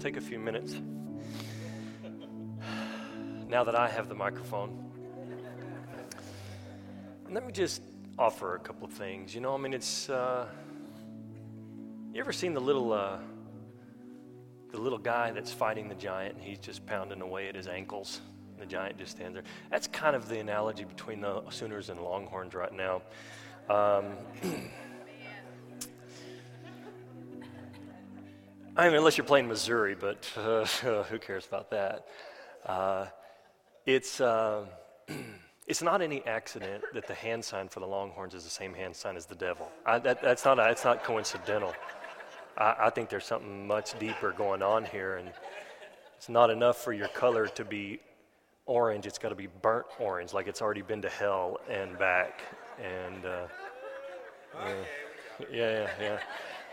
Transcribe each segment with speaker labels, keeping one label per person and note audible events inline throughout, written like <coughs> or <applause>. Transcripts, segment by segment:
Speaker 1: take a few minutes. Now that I have the microphone, let me just offer a couple of things. You know, I mean, it's. Uh, you ever seen the little, uh, the little guy that's fighting the giant, and he's just pounding away at his ankles? And the giant just stands there. That's kind of the analogy between the Sooners and Longhorns right now. Um, <clears throat> I mean, unless you're playing Missouri, but <laughs> uh, who cares about that? Uh, it's, uh, <clears throat> it's not any accident that the hand sign for the Longhorns is the same hand sign as the devil. I, that, that's, not, that's not coincidental. I, I think there's something much deeper going on here, and it's not enough for your color to be orange. It's got to be burnt orange, like it's already been to hell and back. And uh, yeah, yeah, yeah.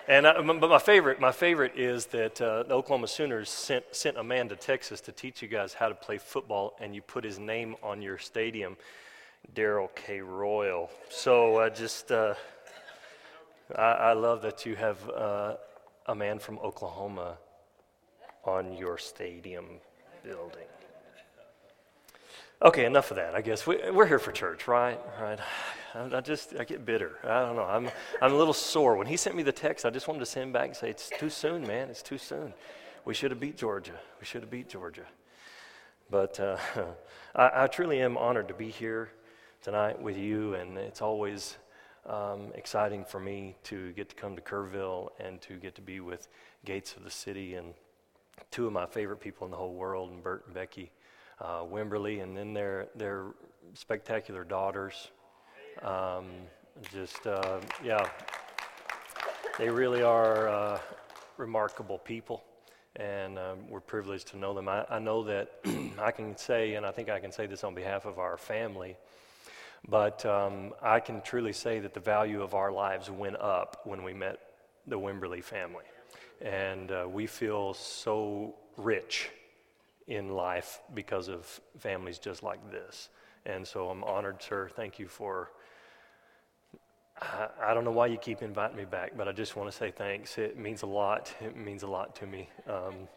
Speaker 1: And I, but my favorite, my favorite is that uh, the Oklahoma Sooners sent, sent a man to Texas to teach you guys how to play football, and you put his name on your stadium, Darrell K. Royal. So I just, uh, I, I, love that you have uh, a man from Oklahoma on your stadium building. Okay, enough of that. I guess we, are here for church, right? Right. I, just I get bitter. I don't know. I'm I'm a little sore. When he sent me the text, I just wanted to send back and say it's too soon, man. It's too soon. We should have beat Georgia. We should have beat Georgia. But uh, <laughs> I, I, truly am honored to be here tonight with you, and it's always um, exciting for me to get to come to Kerrville and to get to be with Gates of the City and two of my favorite people in the whole world, and Bert and Becky uh, Wimberly, and then their, their spectacular daughters. Um, just, uh, yeah, they really are uh, remarkable people, and um, we're privileged to know them. I, I know that <clears throat> I can say, and I think I can say this on behalf of our family, but um, I can truly say that the value of our lives went up when we met the Wimberly family. And uh, we feel so rich in life because of families just like this. And so I'm honored, sir. Thank you for. I, I don't know why you keep inviting me back, but I just want to say thanks. It means a lot. It means a lot to me. Um,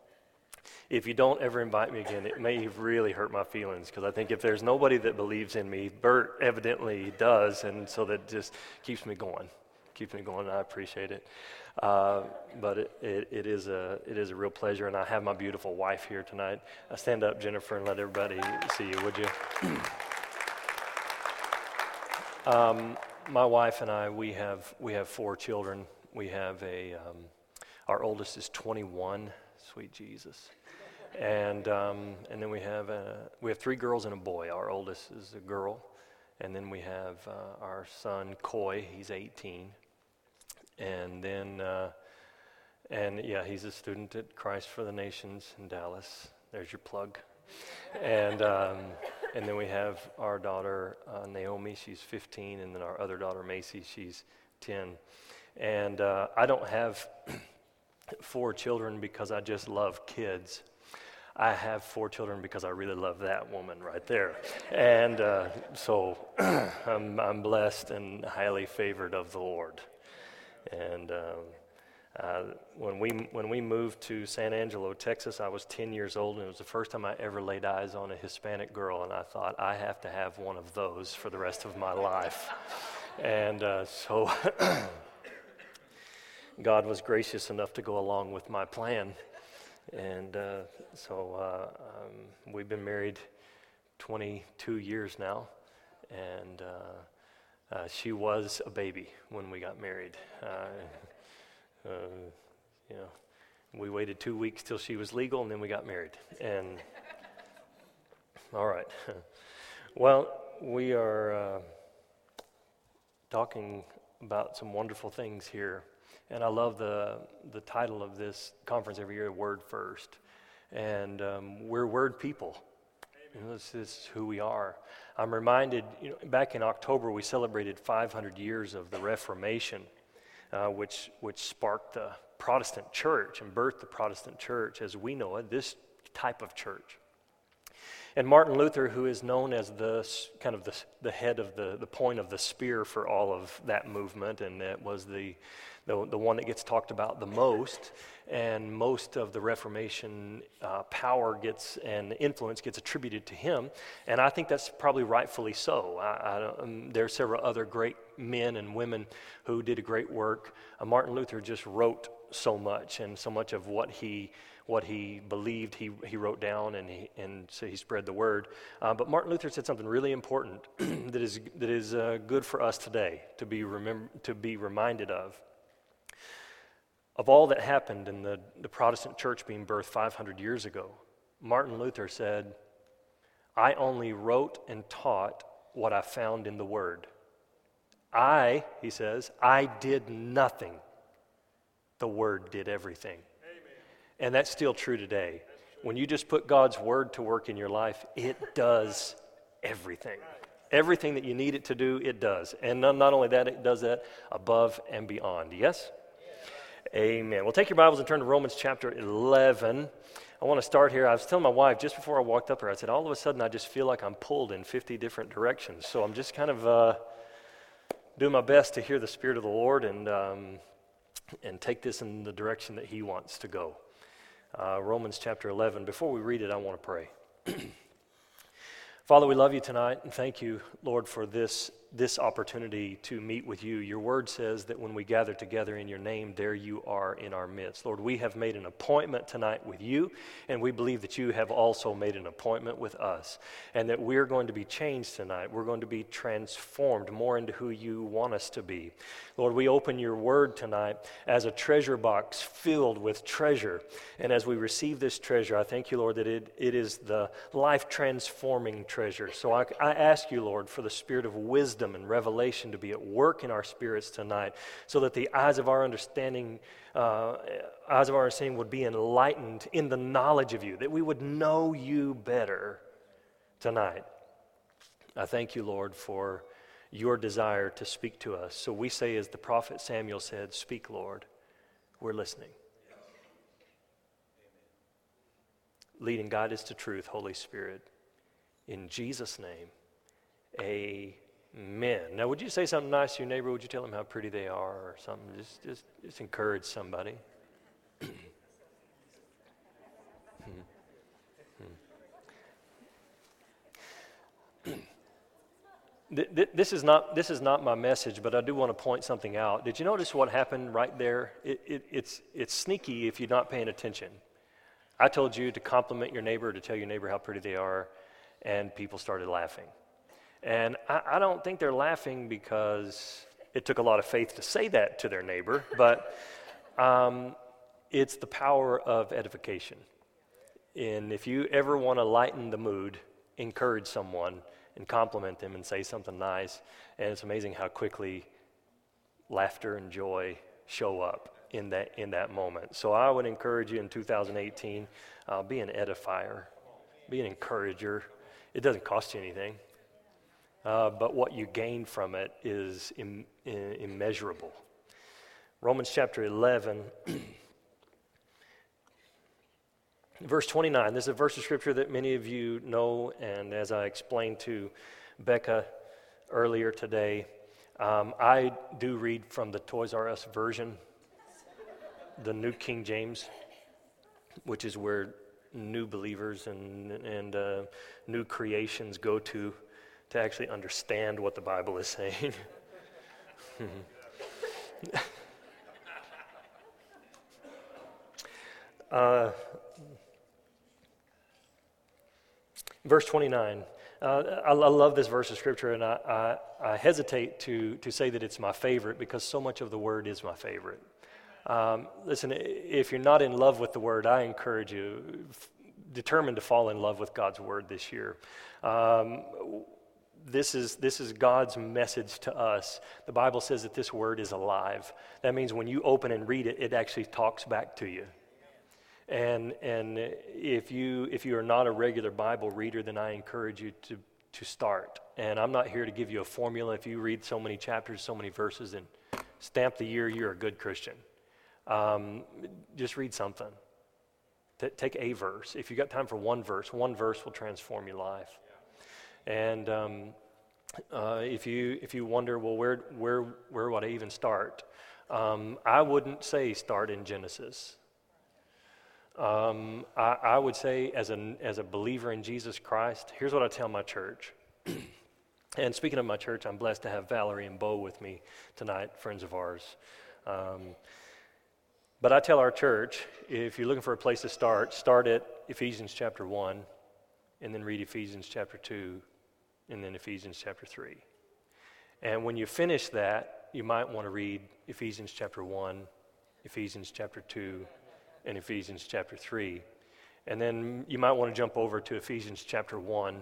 Speaker 1: if you don't ever invite me again, it may really hurt my feelings because I think if there's nobody that believes in me, Bert evidently does, and so that just keeps me going, keeps me going. And I appreciate it. Uh, but it, it, it, is a, it is a real pleasure, and I have my beautiful wife here tonight. Uh, stand up, Jennifer, and let everybody see you, would you? <clears throat> um, my wife and I, we have, we have four children. We have a, um, our oldest is 21, sweet Jesus. And, um, and then we have, a, we have three girls and a boy. Our oldest is a girl. And then we have uh, our son, Coy, he's 18. And then, uh, and yeah, he's a student at Christ for the Nations in Dallas. There's your plug. and, um, and then we have our daughter, uh, Naomi, she's 15, and then our other daughter, Macy, she's 10. And uh, I don't have <clears throat> four children because I just love kids. I have four children because I really love that woman right there. And uh, so <clears throat> I'm, I'm blessed and highly favored of the Lord. And um, uh, when, we, when we moved to San Angelo, Texas, I was 10 years old, and it was the first time I ever laid eyes on a Hispanic girl, and I thought, I have to have one of those for the rest of my life. and uh, so <coughs> God was gracious enough to go along with my plan. And uh, so uh, um, we've been married 22 years now, and uh, uh, she was a baby when we got married. Uh, you know, we waited two weeks till she was legal, and then we got married. And all right, well, we are uh, talking about some wonderful things here, and I love the the title of this conference every year, "Word First. and um, we're word people. You know, this is who we are. I'm reminded, you know, back in October, we celebrated 500 years of the Reformation, uh, which, which sparked the Protestant church and birthed the Protestant church as we know it, this type of church. And Martin Luther, who is known as the kind of the, the head of the, the point of the spear for all of that movement, and that was the, the, the one that gets talked about the most, and most of the Reformation uh, power gets and influence gets attributed to him. And I think that's probably rightfully so. I, I, um, there are several other great men and women who did a great work. Uh, Martin Luther just wrote so much, and so much of what he what he believed he, he wrote down and, he, and so he spread the word. Uh, but Martin Luther said something really important <clears throat> that is, that is uh, good for us today to be, remember, to be reminded of. Of all that happened in the, the Protestant church being birthed 500 years ago, Martin Luther said, I only wrote and taught what I found in the Word. I, he says, I did nothing. The Word did everything. And that's still true today. When you just put God's word to work in your life, it <laughs> does everything. Everything that you need it to do, it does. And not, not only that, it does that above and beyond. Yes? Amen. Well, take your Bibles and turn to Romans chapter 11. I want to start here. I was telling my wife just before I walked up here, I said, all of a sudden I just feel like I'm pulled in 50 different directions. So I'm just kind of uh, doing my best to hear the Spirit of the Lord and, um, and take this in the direction that He wants to go uh, Romans chapter 11. Before we read it, I want to pray. <clears throat> Father, we love you tonight and thank you, Lord, for this this opportunity to meet with you. Your word says that when we gather together in your name, there you are in our midst. Lord, we have made an appointment tonight with you, and we believe that you have also made an appointment with us, and that we're going to be changed tonight. We're going to be transformed more into who you want us to be. Lord, we open your word tonight as a treasure box filled with treasure. And as we receive this treasure, I thank you, Lord, that it, it is the life transforming treasure. So I, I ask you, Lord, for the spirit of wisdom wisdom and revelation to be at work in our spirits tonight so that the eyes of our understanding uh, eyes of our understanding would be enlightened in the knowledge of you that we would know you better tonight. I thank you lord for your desire to speak to us. So we say as the prophet samuel said speak lord. We're listening. Lead and guide us to truth holy spirit. In jesus name a men. Now, would you say something nice to your neighbor? Would you tell them how pretty they are or something? Just, just, just encourage somebody. Hmm. Hmm. this is not this is not my message, but I do want to point something out. Did you notice what happened right there? It, it, it's it's sneaky if you're not paying attention. I told you to compliment your neighbor, to tell your neighbor how pretty they are, and people started laughing. And I, I don't think they're laughing because it took a lot of faith to say that to their neighbor, <laughs> but um, it's the power of edification. And if you ever want to lighten the mood, encourage someone and compliment them and say something nice, and it's amazing how quickly laughter and joy show up in that in that moment. So I would encourage you in 2018, uh, be an edifier, be an encourager. It doesn't cost you anything uh, but what you gain from it is Im- immeasurable. Romans chapter 11, <clears throat> verse 29. This is a verse of scripture that many of you know, and as I explained to Becca earlier today, um, I do read from the Toys R Us version, the New King James, which is where new believers and, and uh, new creations go to to actually understand what the Bible is saying. <laughs> uh, verse 29. Uh, I, I, love this verse of scripture, and I, I, I, hesitate to, to say that it's my favorite because so much of the word is my favorite. Um, listen, if you're not in love with the word, I encourage you, f- determined to fall in love with God's word this year. Um, this is, this is God's message to us. The Bible says that this word is alive. That means when you open and read it, it actually talks back to you. And, and if, you, if you are not a regular Bible reader, then I encourage you to, to start. And I'm not here to give you a formula. If you read so many chapters, so many verses, and stamp the year you're a good Christian. Um, just read something. T- take a verse. If you got time for one verse, one verse will transform your life. And um, uh, if you if you wonder, well, where where where would I even start? Um, I wouldn't say start in Genesis. Um, I, I, would say, as a, as a believer in Jesus Christ, here's what I tell my church. <clears throat> and speaking of my church, I'm blessed to have Valerie and Bo with me tonight, friends of ours. Um, but I tell our church if you're looking for a place to start, start at Ephesians chapter 1, and then read Ephesians chapter 2, and then Ephesians chapter 3. And when you finish that, you might want to read Ephesians chapter 1, Ephesians chapter 2, and Ephesians chapter 3. And then you might want to jump over to Ephesians chapter 1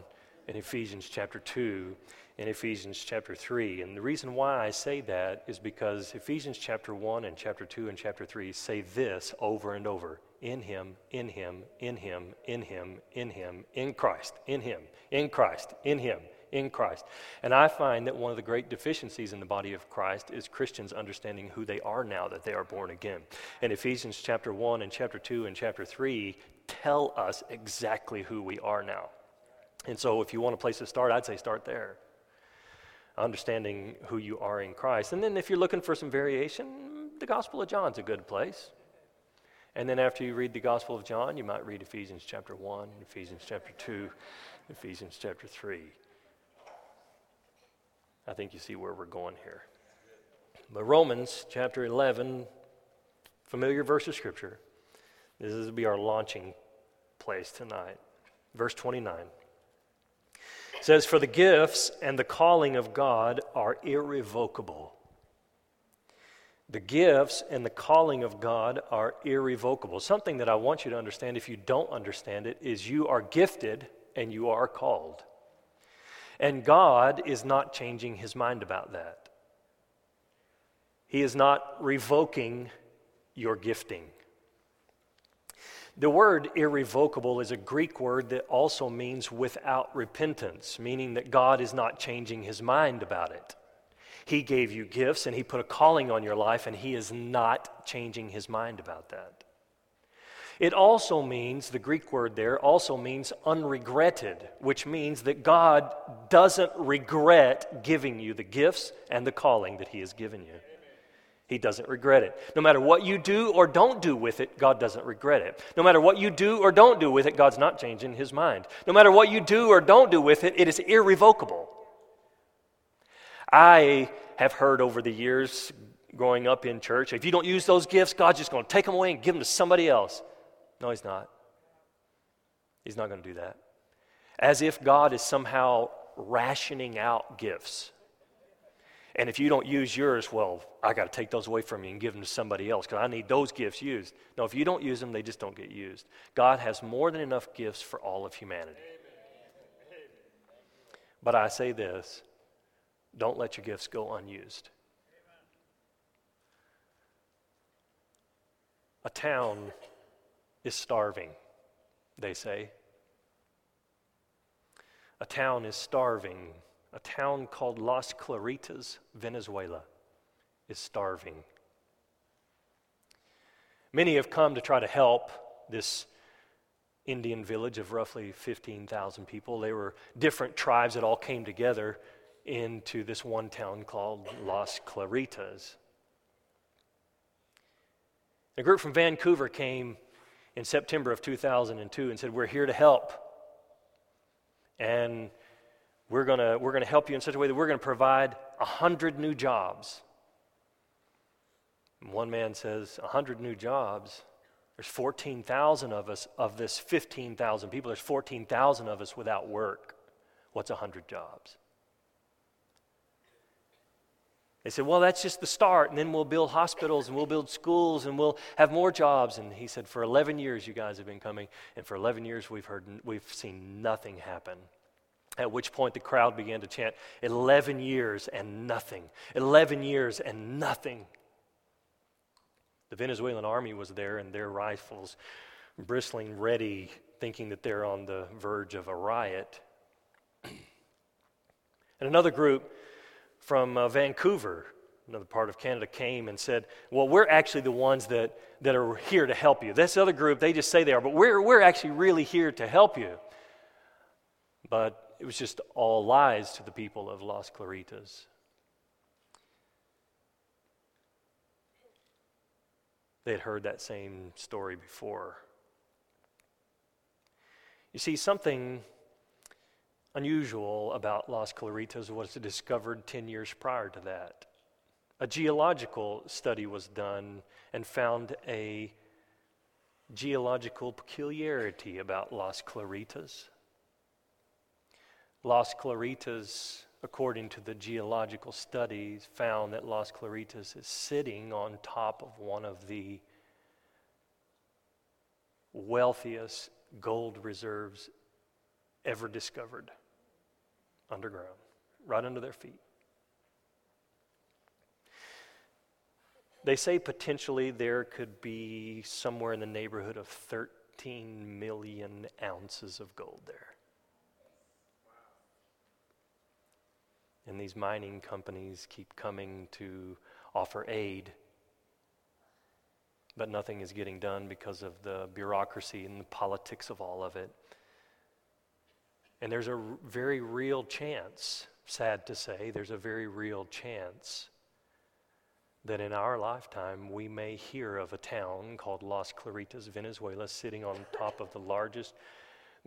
Speaker 1: and Ephesians chapter 2 and Ephesians chapter 3. And the reason why I say that is because Ephesians chapter 1 and chapter 2 and chapter 3 say this over and over in Him, in Him, in Him, in Him, in Him, in Christ, in Him, in Christ, in Him, in Christ. And I find that one of the great deficiencies in the body of Christ is Christians understanding who they are now that they are born again. And Ephesians chapter 1 and chapter 2 and chapter 3 tell us exactly who we are now. And so if you want a place to start, I'd say start there. Understanding who you are in Christ. And then if you're looking for some variation, the Gospel of John's a good place. And then after you read the Gospel of John, you might read Ephesians chapter 1, Ephesians chapter 2, Ephesians chapter 3. I think you see where we're going here. But Romans chapter 11, familiar verse of Scripture. This is to be our launching place tonight. Verse 29 says, For the gifts and the calling of God are irrevocable. The gifts and the calling of God are irrevocable. Something that I want you to understand, if you don't understand it, is you are gifted and you are called. And God is not changing his mind about that. He is not revoking your gifting. The word irrevocable is a Greek word that also means without repentance, meaning that God is not changing his mind about it. He gave you gifts and he put a calling on your life, and he is not changing his mind about that. It also means, the Greek word there also means unregretted, which means that God doesn't regret giving you the gifts and the calling that He has given you. He doesn't regret it. No matter what you do or don't do with it, God doesn't regret it. No matter what you do or don't do with it, God's not changing His mind. No matter what you do or don't do with it, it is irrevocable. I have heard over the years growing up in church if you don't use those gifts, God's just going to take them away and give them to somebody else. No, he's not. He's not going to do that. As if God is somehow rationing out gifts. And if you don't use yours, well, I got to take those away from you and give them to somebody else because I need those gifts used. No, if you don't use them, they just don't get used. God has more than enough gifts for all of humanity. But I say this don't let your gifts go unused. A town is starving, they say. A town is starving. A town called Las Claritas, Venezuela, is starving. Many have come to try to help this Indian village of roughly 15,000 people. They were different tribes that all came together into this one town called Las Claritas. A group from Vancouver came in September of 2002 and said, We're here to help. And we're going to we're going to help you in such a way that we're going to provide 100 new jobs. And one man says, 100 new jobs? There's 14,000 of us, of this 15,000 people, there's 14,000 of us without work. What's 100 jobs? They said, Well, that's just the start, and then we'll build hospitals and we'll build schools and we'll have more jobs. And he said, For 11 years, you guys have been coming, and for 11 years, we've, heard, we've seen nothing happen. At which point, the crowd began to chant, 11 years and nothing. 11 years and nothing. The Venezuelan army was there, and their rifles bristling ready, thinking that they're on the verge of a riot. <clears throat> and another group from uh, Vancouver another part of Canada came and said, Well, we're actually the ones that, that are here to help you. This other group, they just say they are, but we're, we're actually really here to help you. But it was just all lies to the people of Las Claritas. They had heard that same story before. You see, something unusual about Las Claritas was discovered 10 years prior to that. A geological study was done and found a geological peculiarity about Las Claritas. Las Claritas, according to the geological studies, found that Las Claritas is sitting on top of one of the wealthiest gold reserves ever discovered underground, right under their feet. They say potentially there could be somewhere in the neighborhood of 13 million ounces of gold there. And these mining companies keep coming to offer aid, but nothing is getting done because of the bureaucracy and the politics of all of it. And there's a very real chance, sad to say, there's a very real chance that in our lifetime we may hear of a town called Las Claritas, Venezuela, sitting on top of the largest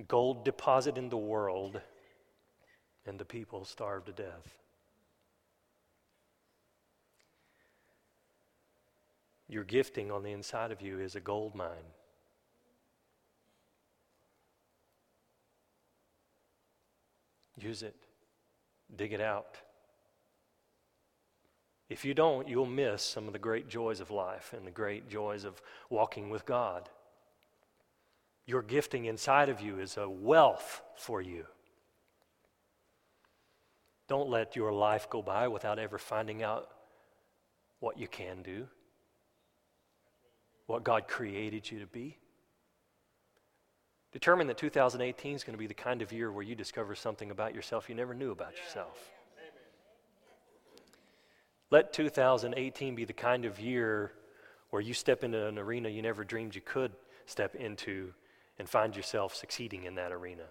Speaker 1: gold deposit in the world and the people starved to death. Your gifting on the inside of you is a gold mine. Use it, dig it out. If you don't, you'll miss some of the great joys of life and the great joys of walking with God. Your gifting inside of you is a wealth for you. Don't let your life go by without ever finding out what you can do, what God created you to be. Determine that 2018 is going to be the kind of year where you discover something about yourself you never knew about yourself. Let 2018 be the kind of year where you step into an arena you never dreamed you could step into and find yourself succeeding in that arena.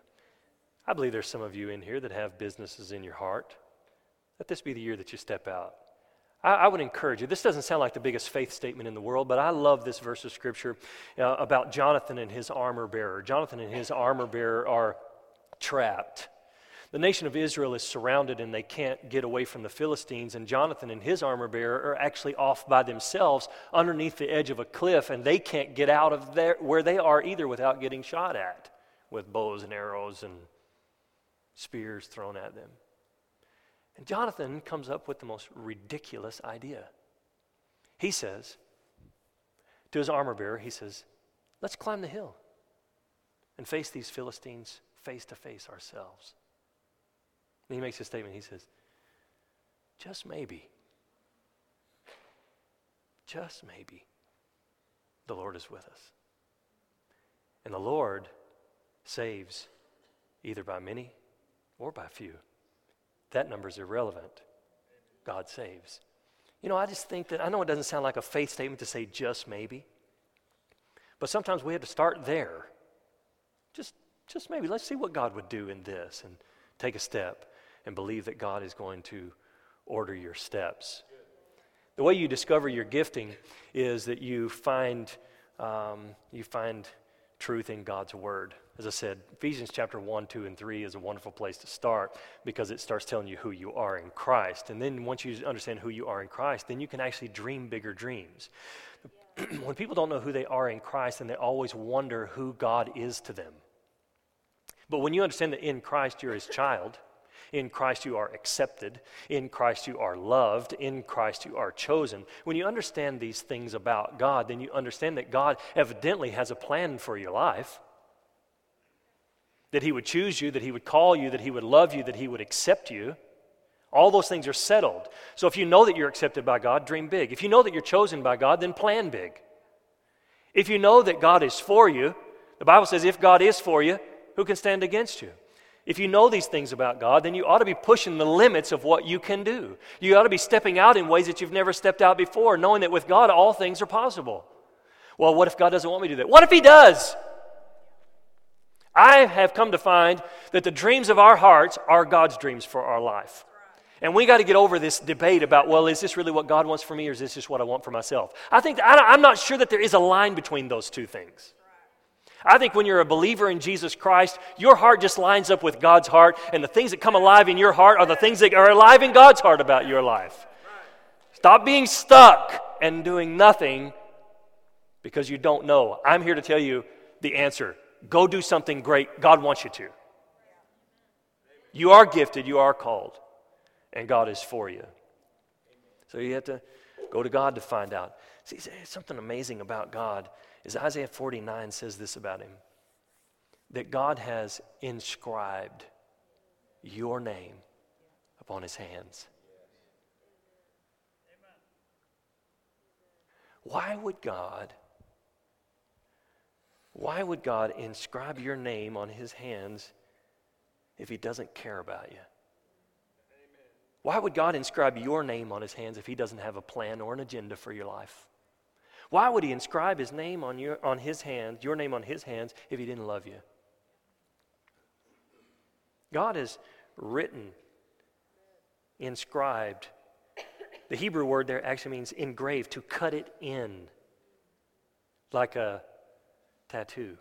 Speaker 1: I believe there's some of you in here that have businesses in your heart. Let this be the year that you step out. I, I would encourage you. This doesn't sound like the biggest faith statement in the world, but I love this verse of scripture uh, about Jonathan and his armor bearer. Jonathan and his armor bearer are trapped. The nation of Israel is surrounded and they can't get away from the Philistines, and Jonathan and his armor bearer are actually off by themselves underneath the edge of a cliff, and they can't get out of there where they are either without getting shot at with bows and arrows and spears thrown at them. And Jonathan comes up with the most ridiculous idea. He says to his armor bearer, he says, Let's climb the hill and face these Philistines face to face ourselves. And he makes a statement. He says, Just maybe, just maybe, the Lord is with us. And the Lord saves either by many or by few. That number is irrelevant. God saves. You know, I just think that, I know it doesn't sound like a faith statement to say just maybe, but sometimes we have to start there. Just, just maybe. Let's see what God would do in this and take a step and believe that God is going to order your steps. The way you discover your gifting is that you find, um, you find truth in God's Word. As I said, Ephesians chapter 1, 2, and 3 is a wonderful place to start because it starts telling you who you are in Christ. And then once you understand who you are in Christ, then you can actually dream bigger dreams. <clears throat> when people don't know who they are in Christ, then they always wonder who God is to them. But when you understand that in Christ you're his child, in Christ you are accepted, in Christ you are loved, in Christ you are chosen. When you understand these things about God, then you understand that God evidently has a plan for your life that He would choose you, that He would call you, that He would love you, that He would accept you. All those things are settled. So if you know that you're accepted by God, dream big. If you know that you're chosen by God, then plan big. If you know that God is for you, the Bible says, if God is for you, who can stand against you? If you know these things about God, then you ought to be pushing the limits of what you can do. You ought to be stepping out in ways that you've never stepped out before, knowing that with God, all things are possible. Well, what if God doesn't want me to do that? What if He does? I have come to find that the dreams of our hearts are God's dreams for our life. And we got to get over this debate about, well, is this really what God wants for me or is this just what I want for myself? I think, I am not sure that there is a line between those two things. I think when you're a believer in Jesus Christ, your heart just lines up with God's heart, and the things that come alive in your heart are the things that are alive in God's heart about your life. Stop being stuck and doing nothing because you don't know. I'm here to tell you the answer go do something great. God wants you to. You are gifted, you are called, and God is for you. So you have to go to God to find out. See, something amazing about God is Isaiah 49 says this about him that God has inscribed your name upon his hands. Why would God why would God inscribe your name on his hands if he doesn't care about you? Why would God inscribe your name on his hands if he doesn't have a plan or an agenda for your life? Why would he inscribe his name on, your, on his hands, your name on his hands, if he didn't love you? God has written, inscribed. The Hebrew word there actually means engraved, to cut it in, like a tattoo.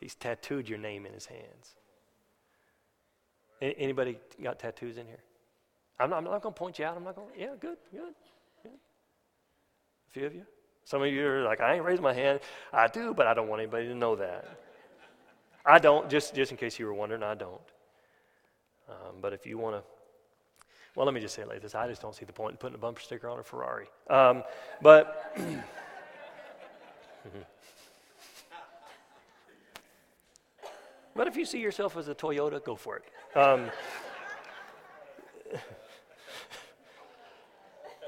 Speaker 1: He's tattooed your name in his hands. Anybody got tattoos in here? I'm not, not going to point you out. I'm not going to, yeah, good, good, good. A few of you? Some of you are like, I ain't raised my hand. I do, but I don't want anybody to know that. I don't, just, just in case you were wondering, I don't. Um, but if you want to, well, let me just say it like this I just don't see the point in putting a bumper sticker on a Ferrari. Um, but. <clears throat> but if you see yourself as a Toyota, go for it. Um,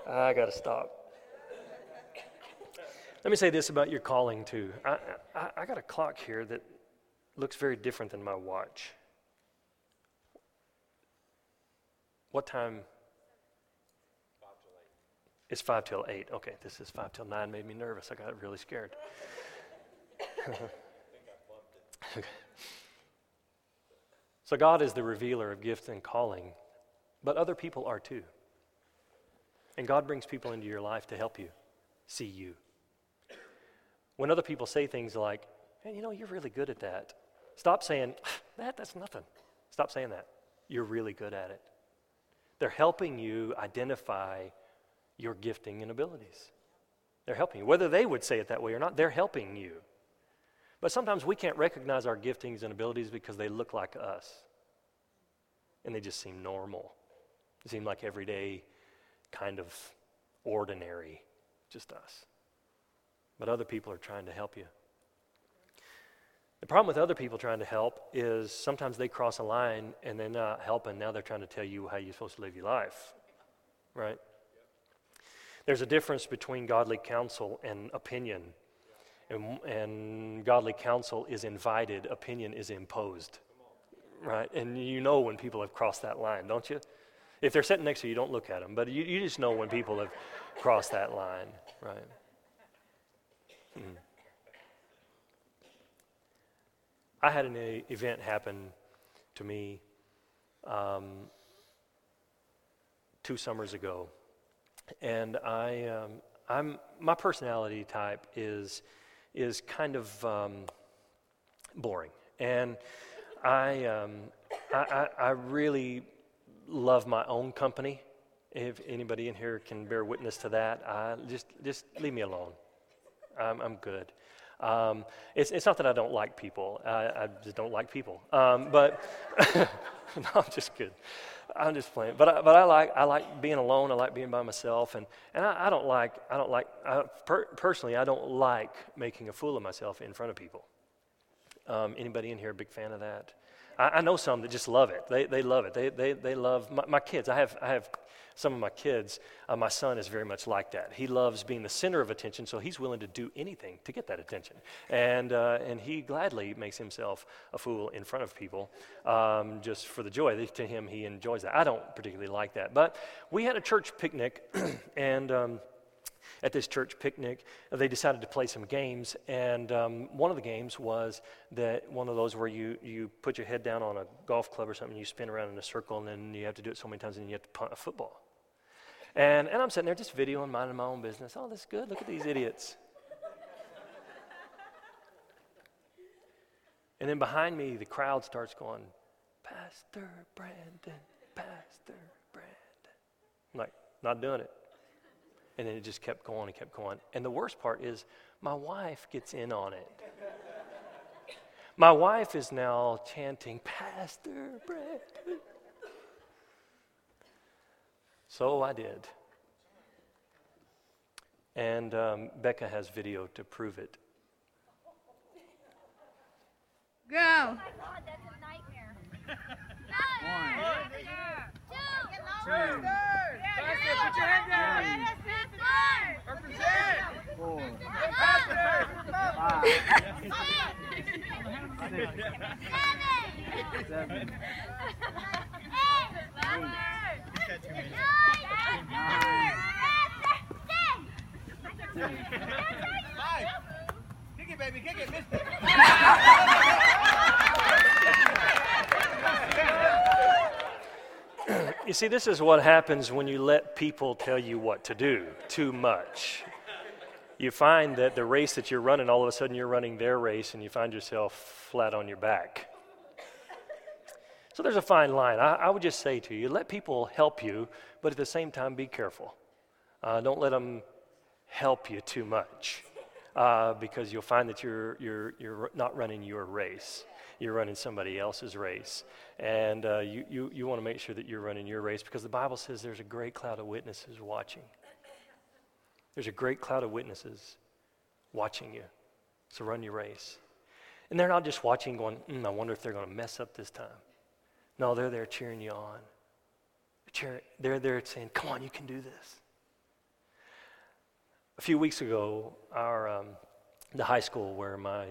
Speaker 1: I got to stop. Let me say this about your calling, too. I, I, I, got a clock here that looks very different than my watch. What time? It's five till eight. Okay, this is five till nine. Made me nervous. I got really scared. <laughs> so God is the revealer of gifts and calling, but other people are too. And God brings people into your life to help you see you. When other people say things like, hey, you know, you're really good at that, stop saying, that, that's nothing. Stop saying that. You're really good at it. They're helping you identify your gifting and abilities. They're helping you. Whether they would say it that way or not, they're helping you. But sometimes we can't recognize our giftings and abilities because they look like us. And they just seem normal. They seem like everyday, kind of ordinary, just us. But other people are trying to help you. The problem with other people trying to help is sometimes they cross a line and they're not helping. Now they're trying to tell you how you're supposed to live your life. Right? There's a difference between godly counsel and opinion. And, and godly counsel is invited, opinion is imposed. Right? And you know when people have crossed that line, don't you? If they're sitting next to you, don't look at them. But you, you just know when people have crossed that line, right? Hmm. I had an event happen to me um, two summers ago, and I, um, I'm my personality type is is kind of um, boring, and I, um, I, I, I really love my own company. If anybody in here can bear witness to that, I just just leave me alone. I'm, I'm good. Um, it's, it's not that I don't like people. I, I just don't like people. Um, but <laughs> no, I'm just kidding. I'm just playing. But I, but I like I like being alone. I like being by myself, and and I, I don't like I don't like I, per, personally I don't like making a fool of myself in front of people. Um, anybody in here a big fan of that? I, I, know some that just love it. They, they love it. They, they, they love my, my kids. I have, I have some of my kids. Uh, my son is very much like that. He loves being the center of attention, so he's willing to do anything to get that attention. And, uh, and he gladly makes himself a fool in front of people um, just for the joy. To him, he enjoys that. I don't particularly like that. But we had a church picnic, <clears throat> and um, at this church picnic, they decided to play some games. And um, one of the games was that one of those where you, you put your head down on a golf club or something, you spin around in a circle, and then you have to do it so many times, and you have to punt a football. And, and I'm sitting there just videoing, minding my own business. Oh, this is good. Look at these idiots. and then behind me, the crowd starts going, Pastor Brandon, Pastor Brandon. I'm like, not doing it. And then it just kept going and kept going. And the worst part is, my wife gets in on it. my wife is now chanting, Pastor Brandon. So I did. And um, Becca has video to prove it.
Speaker 2: Go. Oh my God, that's a nightmare. One. Two. Two. Put your hand down. Four. Five. Six. Seven. Eight.
Speaker 1: You see, this is what happens when you let people tell you what to do too much. You find that the race that you're running, all of a sudden you're running their race and you find yourself flat on your back. So there's a fine line. I, I would just say to you let people help you, but at the same time, be careful. Uh, don't let them help you too much uh, because you'll find that you're, you're, you're not running your race. You're running somebody else's race. And uh, you, you, you want to make sure that you're running your race because the Bible says there's a great cloud of witnesses watching. There's a great cloud of witnesses watching you. So run your race. And they're not just watching going, mm, I wonder if they're going to mess up this time. No, they're there cheering you on. They're there saying, come on, you can do this. A few weeks ago, our, um, the high school where my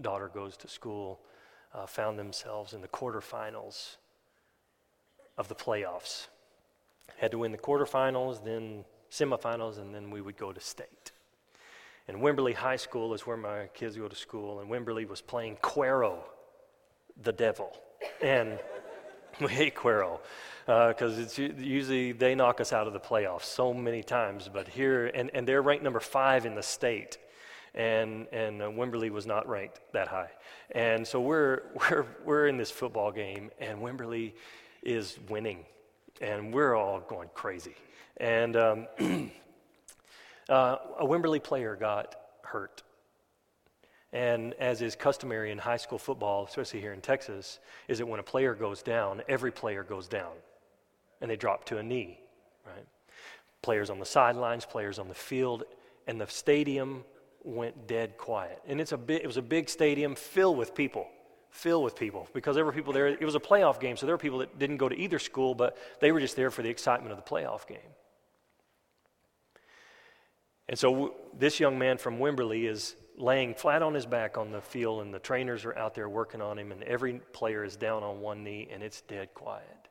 Speaker 1: daughter goes to school uh, found themselves in the quarterfinals of the playoffs. Had to win the quarterfinals, then semifinals, and then we would go to state. And Wimberley High School is where my kids go to school, and Wimberley was playing Cuero, the devil. And we hate Cuero because uh, it's usually they knock us out of the playoffs so many times. But here, and, and they're ranked number five in the state, and and uh, Wimberley was not ranked that high. And so we're <laughs> we're we're in this football game, and Wimberley is winning, and we're all going crazy. And um, <clears throat> uh, a Wimberley player got hurt and as is customary in high school football, especially here in Texas, is that when a player goes down, every player goes down and they drop to a knee, right? Players on the sidelines, players on the field, and the stadium went dead quiet. And it's a big, it was a big stadium filled with people, filled with people, because there were people there. It was a playoff game, so there were people that didn't go to either school, but they were just there for the excitement of the playoff game. And so w- this young man from Wimberley is laying flat on his back on the field, and the trainers are out there working on him, and every player is down on one knee, and it's dead quiet.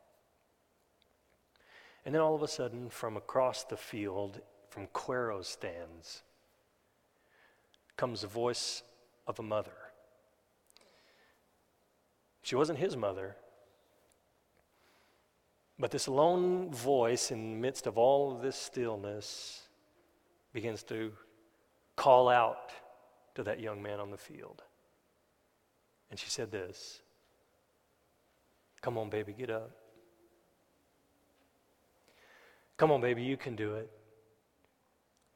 Speaker 1: And then all of a sudden, from across the field, from Cuero's stands, comes the voice of a mother. She wasn't his mother, but this lone voice in the midst of all of this stillness begins to call out to that young man on the field. And she said this Come on, baby, get up. Come on, baby, you can do it.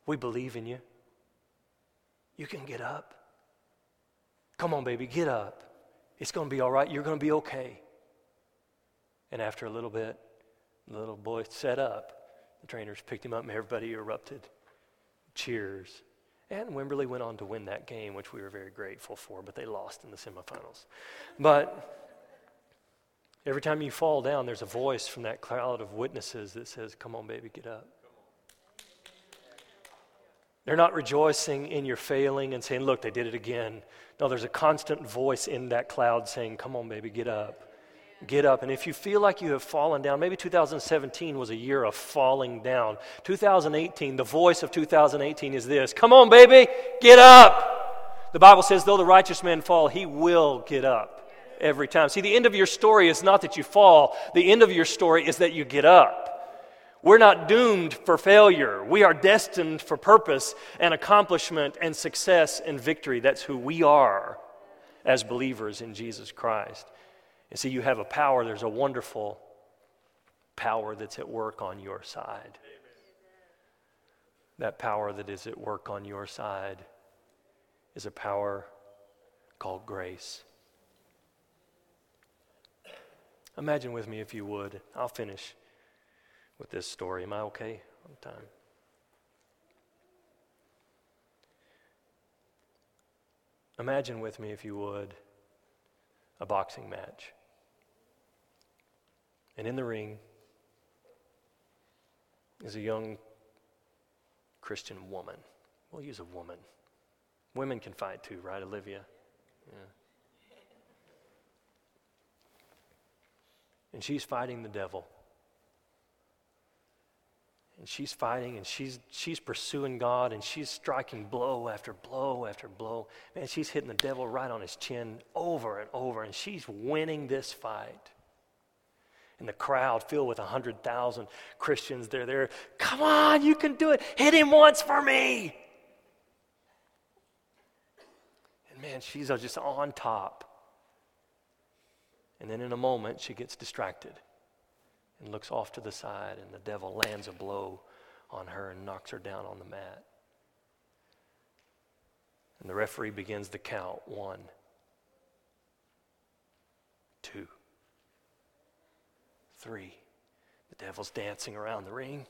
Speaker 1: We believe in you. You can get up. Come on, baby, get up. It's going to be all right. You're going to be okay. And after a little bit, the little boy sat up. The trainers picked him up, and everybody erupted. Cheers. And Wimberley went on to win that game, which we were very grateful for, but they lost in the semifinals. But Every time you fall down, there's a voice from that cloud of witnesses that says, Come on, baby, get up. They're not rejoicing in your failing and saying, Look, they did it again. No, there's a constant voice in that cloud saying, Come on, baby, get up. Get up. And if you feel like you have fallen down, maybe 2017 was a year of falling down. 2018, the voice of 2018 is this Come on, baby, get up. The Bible says, Though the righteous man fall, he will get up every time. See, the end of your story is not that you fall, the end of your story is that you get up. We're not doomed for failure. We are destined for purpose and accomplishment and success and victory. That's who we are as believers in Jesus Christ. And see, you have a power, there's a wonderful power that's at work on your side. That power that is at work on your side is a power called grace. Imagine with me, if you would. I'll finish with this story. Am I okay on time? Imagine with me, if you would, a boxing match. And in the ring is a young Christian woman. We'll use a woman. Women can fight too, right, Olivia? Yeah. And she's fighting the devil. And she's fighting and she's, she's pursuing God and she's striking blow after blow after blow. Man, she's hitting the devil right on his chin over and over, and she's winning this fight. And the crowd filled with 100,000 Christians, they're there. Come on, you can do it. Hit him once for me. And man, she's just on top. And then in a moment, she gets distracted and looks off to the side, and the devil lands a blow on her and knocks her down on the mat. And the referee begins to count one, two, three. The devil's dancing around the ring.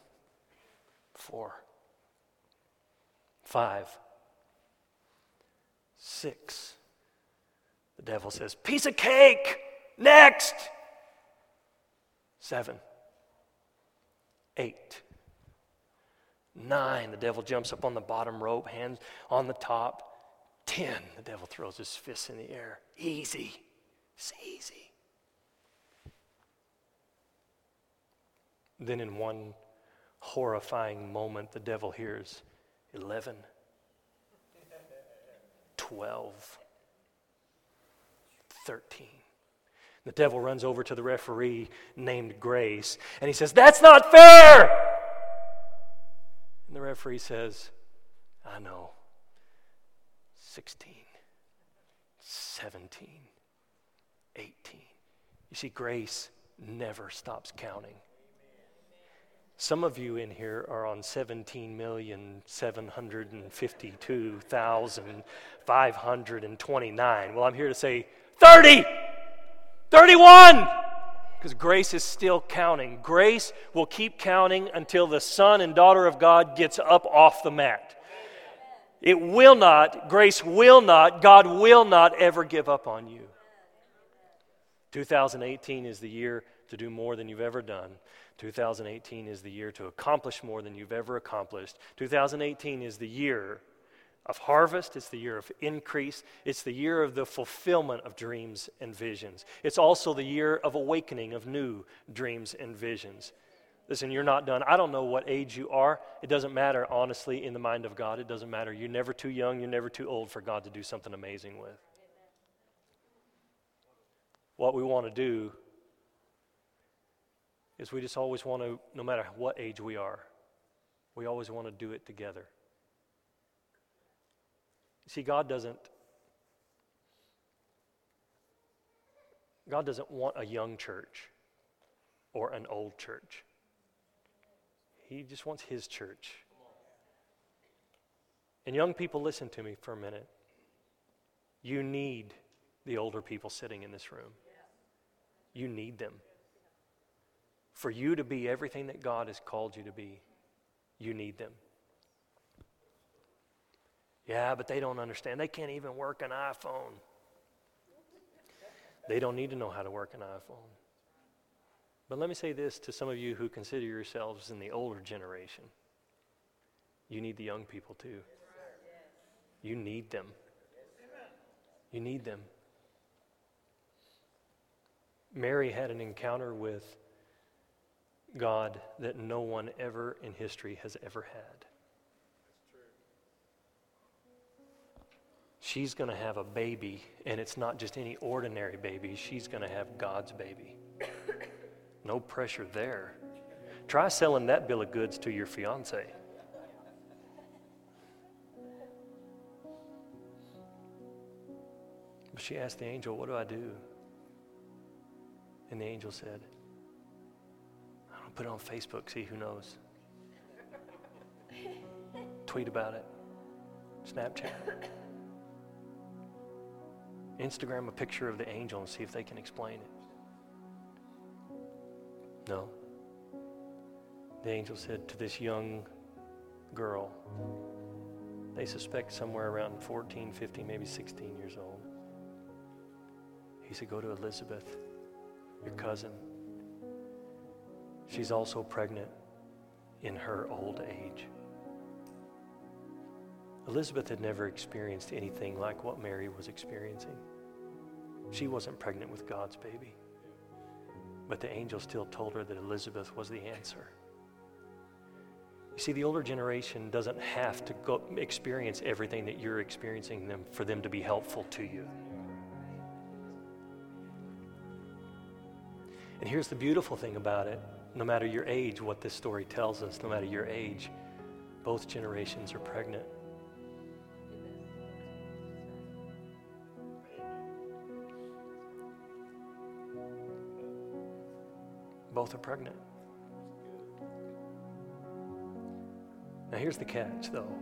Speaker 1: Four, five, six. The devil says, Piece of cake! Next. Seven. Eight. Nine. The devil jumps up on the bottom rope, hands on the top. Ten. The devil throws his fists in the air. Easy. It's easy. Then, in one horrifying moment, the devil hears 11, 12, 13. The devil runs over to the referee named Grace and he says, That's not fair! And the referee says, I know. 16, 17, 18. You see, grace never stops counting. Some of you in here are on 17,752,529. Well, I'm here to say 30! 31! Because grace is still counting. Grace will keep counting until the son and daughter of God gets up off the mat. It will not, grace will not, God will not ever give up on you. 2018 is the year to do more than you've ever done. 2018 is the year to accomplish more than you've ever accomplished. 2018 is the year of harvest, it's the year of increase, it's the year of the fulfillment of dreams and visions. It's also the year of awakening of new dreams and visions. Listen, you're not done. I don't know what age you are. It doesn't matter, honestly, in the mind of God. It doesn't matter. You're never too young, you're never too old for God to do something amazing with. What we want to do is we just always want to, no matter what age we are, we always want to do it together. See, God doesn't God doesn't want a young church or an old church. He just wants his church. And young people, listen to me for a minute. You need the older people sitting in this room. You need them. For you to be everything that God has called you to be, you need them. Yeah, but they don't understand. They can't even work an iPhone. They don't need to know how to work an iPhone. But let me say this to some of you who consider yourselves in the older generation you need the young people too. You need them. You need them. Mary had an encounter with God that no one ever in history has ever had. She's going to have a baby, and it's not just any ordinary baby. She's going to have God's baby. <coughs> No pressure there. Try selling that bill of goods to your fiance. But she asked the angel, What do I do? And the angel said, I don't put it on Facebook, see who knows. <laughs> Tweet about it, Snapchat. Instagram a picture of the angel and see if they can explain it. No. The angel said to this young girl, they suspect somewhere around 14, 15, maybe 16 years old. He said, Go to Elizabeth, your cousin. She's also pregnant in her old age. Elizabeth had never experienced anything like what Mary was experiencing. She wasn't pregnant with God's baby. But the angel still told her that Elizabeth was the answer. You see, the older generation doesn't have to go experience everything that you're experiencing them for them to be helpful to you. And here's the beautiful thing about it no matter your age, what this story tells us, no matter your age, both generations are pregnant. Both are pregnant. Now, here's the catch, though.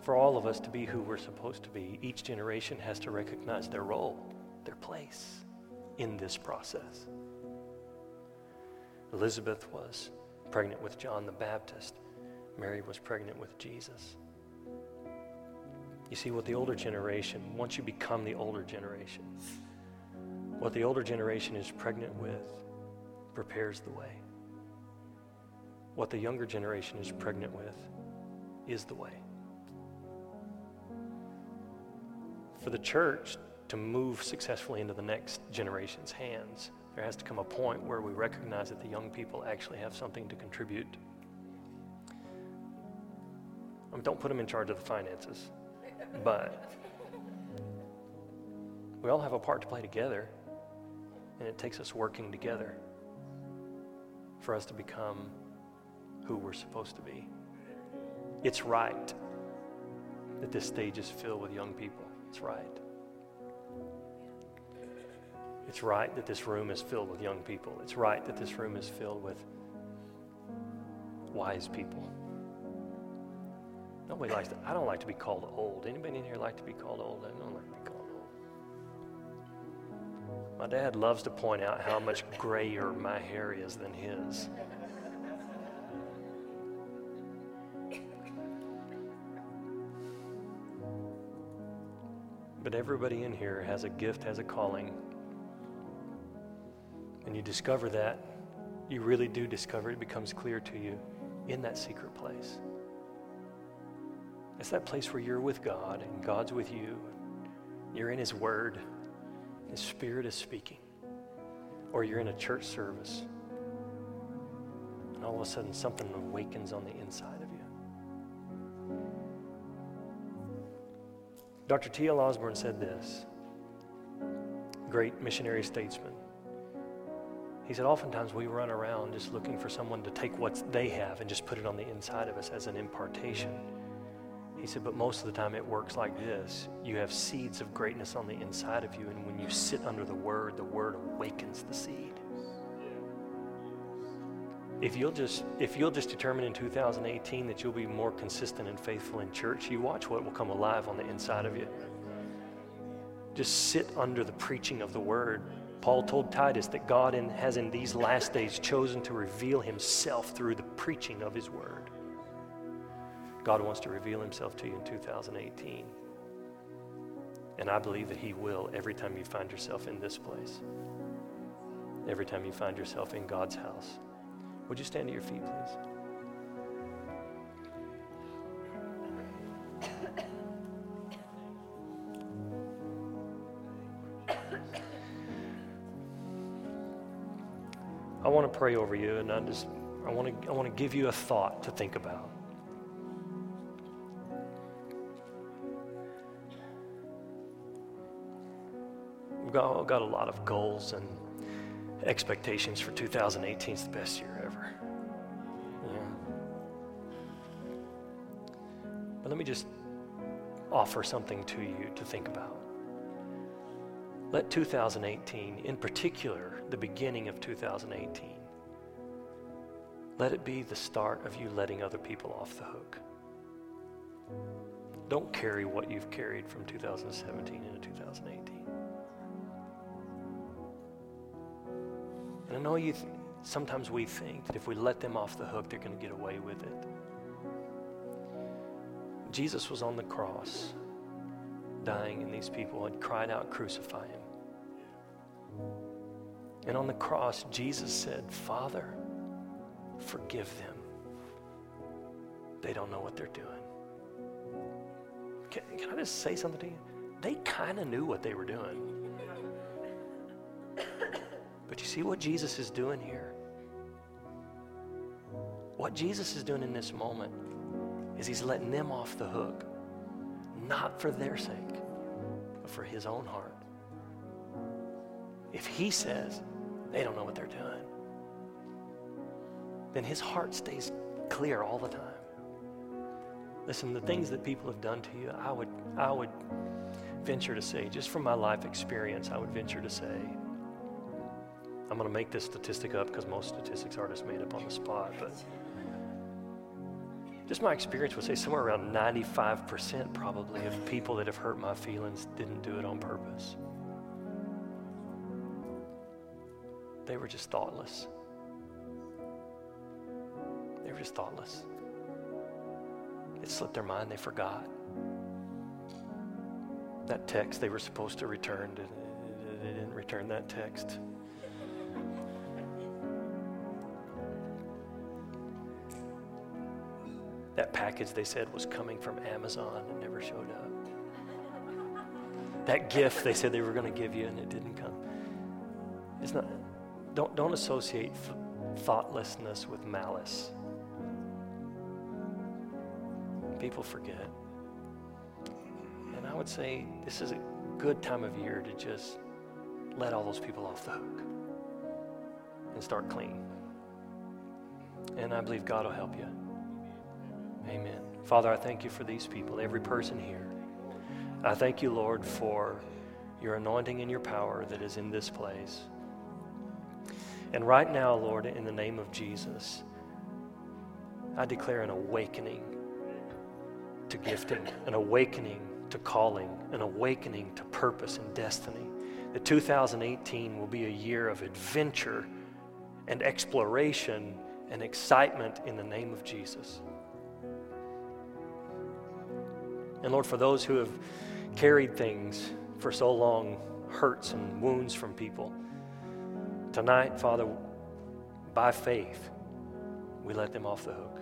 Speaker 1: For all of us to be who we're supposed to be, each generation has to recognize their role, their place in this process. Elizabeth was pregnant with John the Baptist, Mary was pregnant with Jesus. You see, what the older generation, once you become the older generation, what the older generation is pregnant with prepares the way. What the younger generation is pregnant with is the way. For the church to move successfully into the next generation's hands, there has to come a point where we recognize that the young people actually have something to contribute. I mean, don't put them in charge of the finances, but we all have a part to play together. And it takes us working together for us to become who we're supposed to be. It's right that this stage is filled with young people. It's right. It's right that this room is filled with young people. It's right that this room is filled with wise people. Nobody likes to, I don't like to be called old. Anybody in here like to be called old? I don't like to be called my dad loves to point out how much grayer my hair is than his. But everybody in here has a gift, has a calling. And you discover that, you really do discover it becomes clear to you in that secret place. It's that place where you're with God and God's with you. You're in His Word. The Spirit is speaking. Or you're in a church service, and all of a sudden something awakens on the inside of you. Dr. T.L. Osborn said this, great missionary statesman. He said, Oftentimes we run around just looking for someone to take what they have and just put it on the inside of us as an impartation. He said, but most of the time it works like this. You have seeds of greatness on the inside of you, and when you sit under the word, the word awakens the seed. If you'll just if you'll just determine in 2018 that you'll be more consistent and faithful in church, you watch what will come alive on the inside of you. Just sit under the preaching of the word. Paul told Titus that God in, has in these last days chosen to reveal himself through the preaching of his word. God wants to reveal himself to you in 2018. And I believe that he will every time you find yourself in this place. every time you find yourself in God's house. Would you stand to your feet, please? I want to pray over you, and I just I want to I want to give you a thought to think about. We've got, got a lot of goals and expectations for 2018. It's the best year ever. Yeah. But let me just offer something to you to think about. Let 2018, in particular, the beginning of 2018, let it be the start of you letting other people off the hook. Don't carry what you've carried from 2017 into 2018. And I know you. Th- sometimes we think that if we let them off the hook, they're going to get away with it. Jesus was on the cross, dying, and these people had cried out, "Crucify him!" And on the cross, Jesus said, Father, forgive them. They don't know what they're doing. Can, can I just say something to you? They kind of knew what they were doing. But you see what Jesus is doing here? What Jesus is doing in this moment is he's letting them off the hook, not for their sake, but for his own heart. If he says they don't know what they're doing, then his heart stays clear all the time. Listen, the things that people have done to you, I would, I would venture to say, just from my life experience, I would venture to say, I'm going to make this statistic up because most statistics are just made up on the spot, but just my experience would say somewhere around 95% probably of people that have hurt my feelings didn't do it on purpose. They were just thoughtless. They were just thoughtless. It slipped their mind, they forgot. That text they were supposed to return, they didn't return that text. Package they said was coming from Amazon and never showed up. That gift they said they were going to give you and it didn't come. It's not, don't, don't associate thoughtlessness with malice. People forget. And I would say this is a good time of year to just let all those people off the hook and start clean. And I believe God will help you. Amen. Father, I thank you for these people, every person here. I thank you, Lord, for your anointing and your power that is in this place. And right now, Lord, in the name of Jesus, I declare an awakening to gifting, an awakening to calling, an awakening to purpose and destiny. That 2018 will be a year of adventure and exploration and excitement in the name of Jesus. And Lord, for those who have carried things for so long, hurts and wounds from people, Tonight, Father, by faith, we let them off the hook.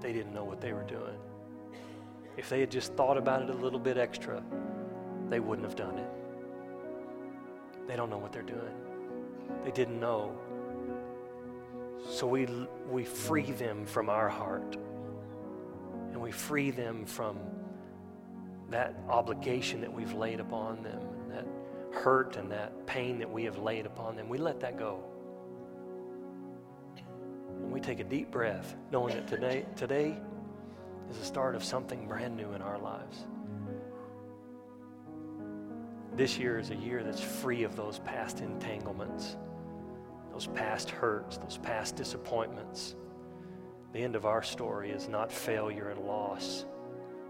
Speaker 1: They didn't know what they were doing. If they had just thought about it a little bit extra, they wouldn't have done it. They don't know what they're doing. They didn't know. So we, we free them from our heart. We free them from that obligation that we've laid upon them that hurt and that pain that we have laid upon them, we let that go. And we take a deep breath, knowing that today, today is the start of something brand new in our lives. This year is a year that's free of those past entanglements, those past hurts, those past disappointments. The end of our story is not failure and loss,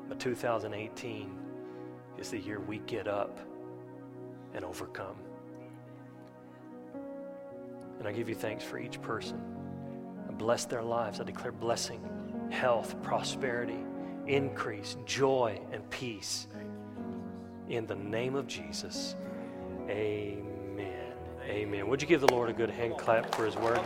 Speaker 1: but 2018 is the year we get up and overcome. And I give you thanks for each person. I bless their lives. I declare blessing, health, prosperity, increase, joy, and peace. In the name of Jesus, amen. Amen. Would you give the Lord a good hand clap for his word?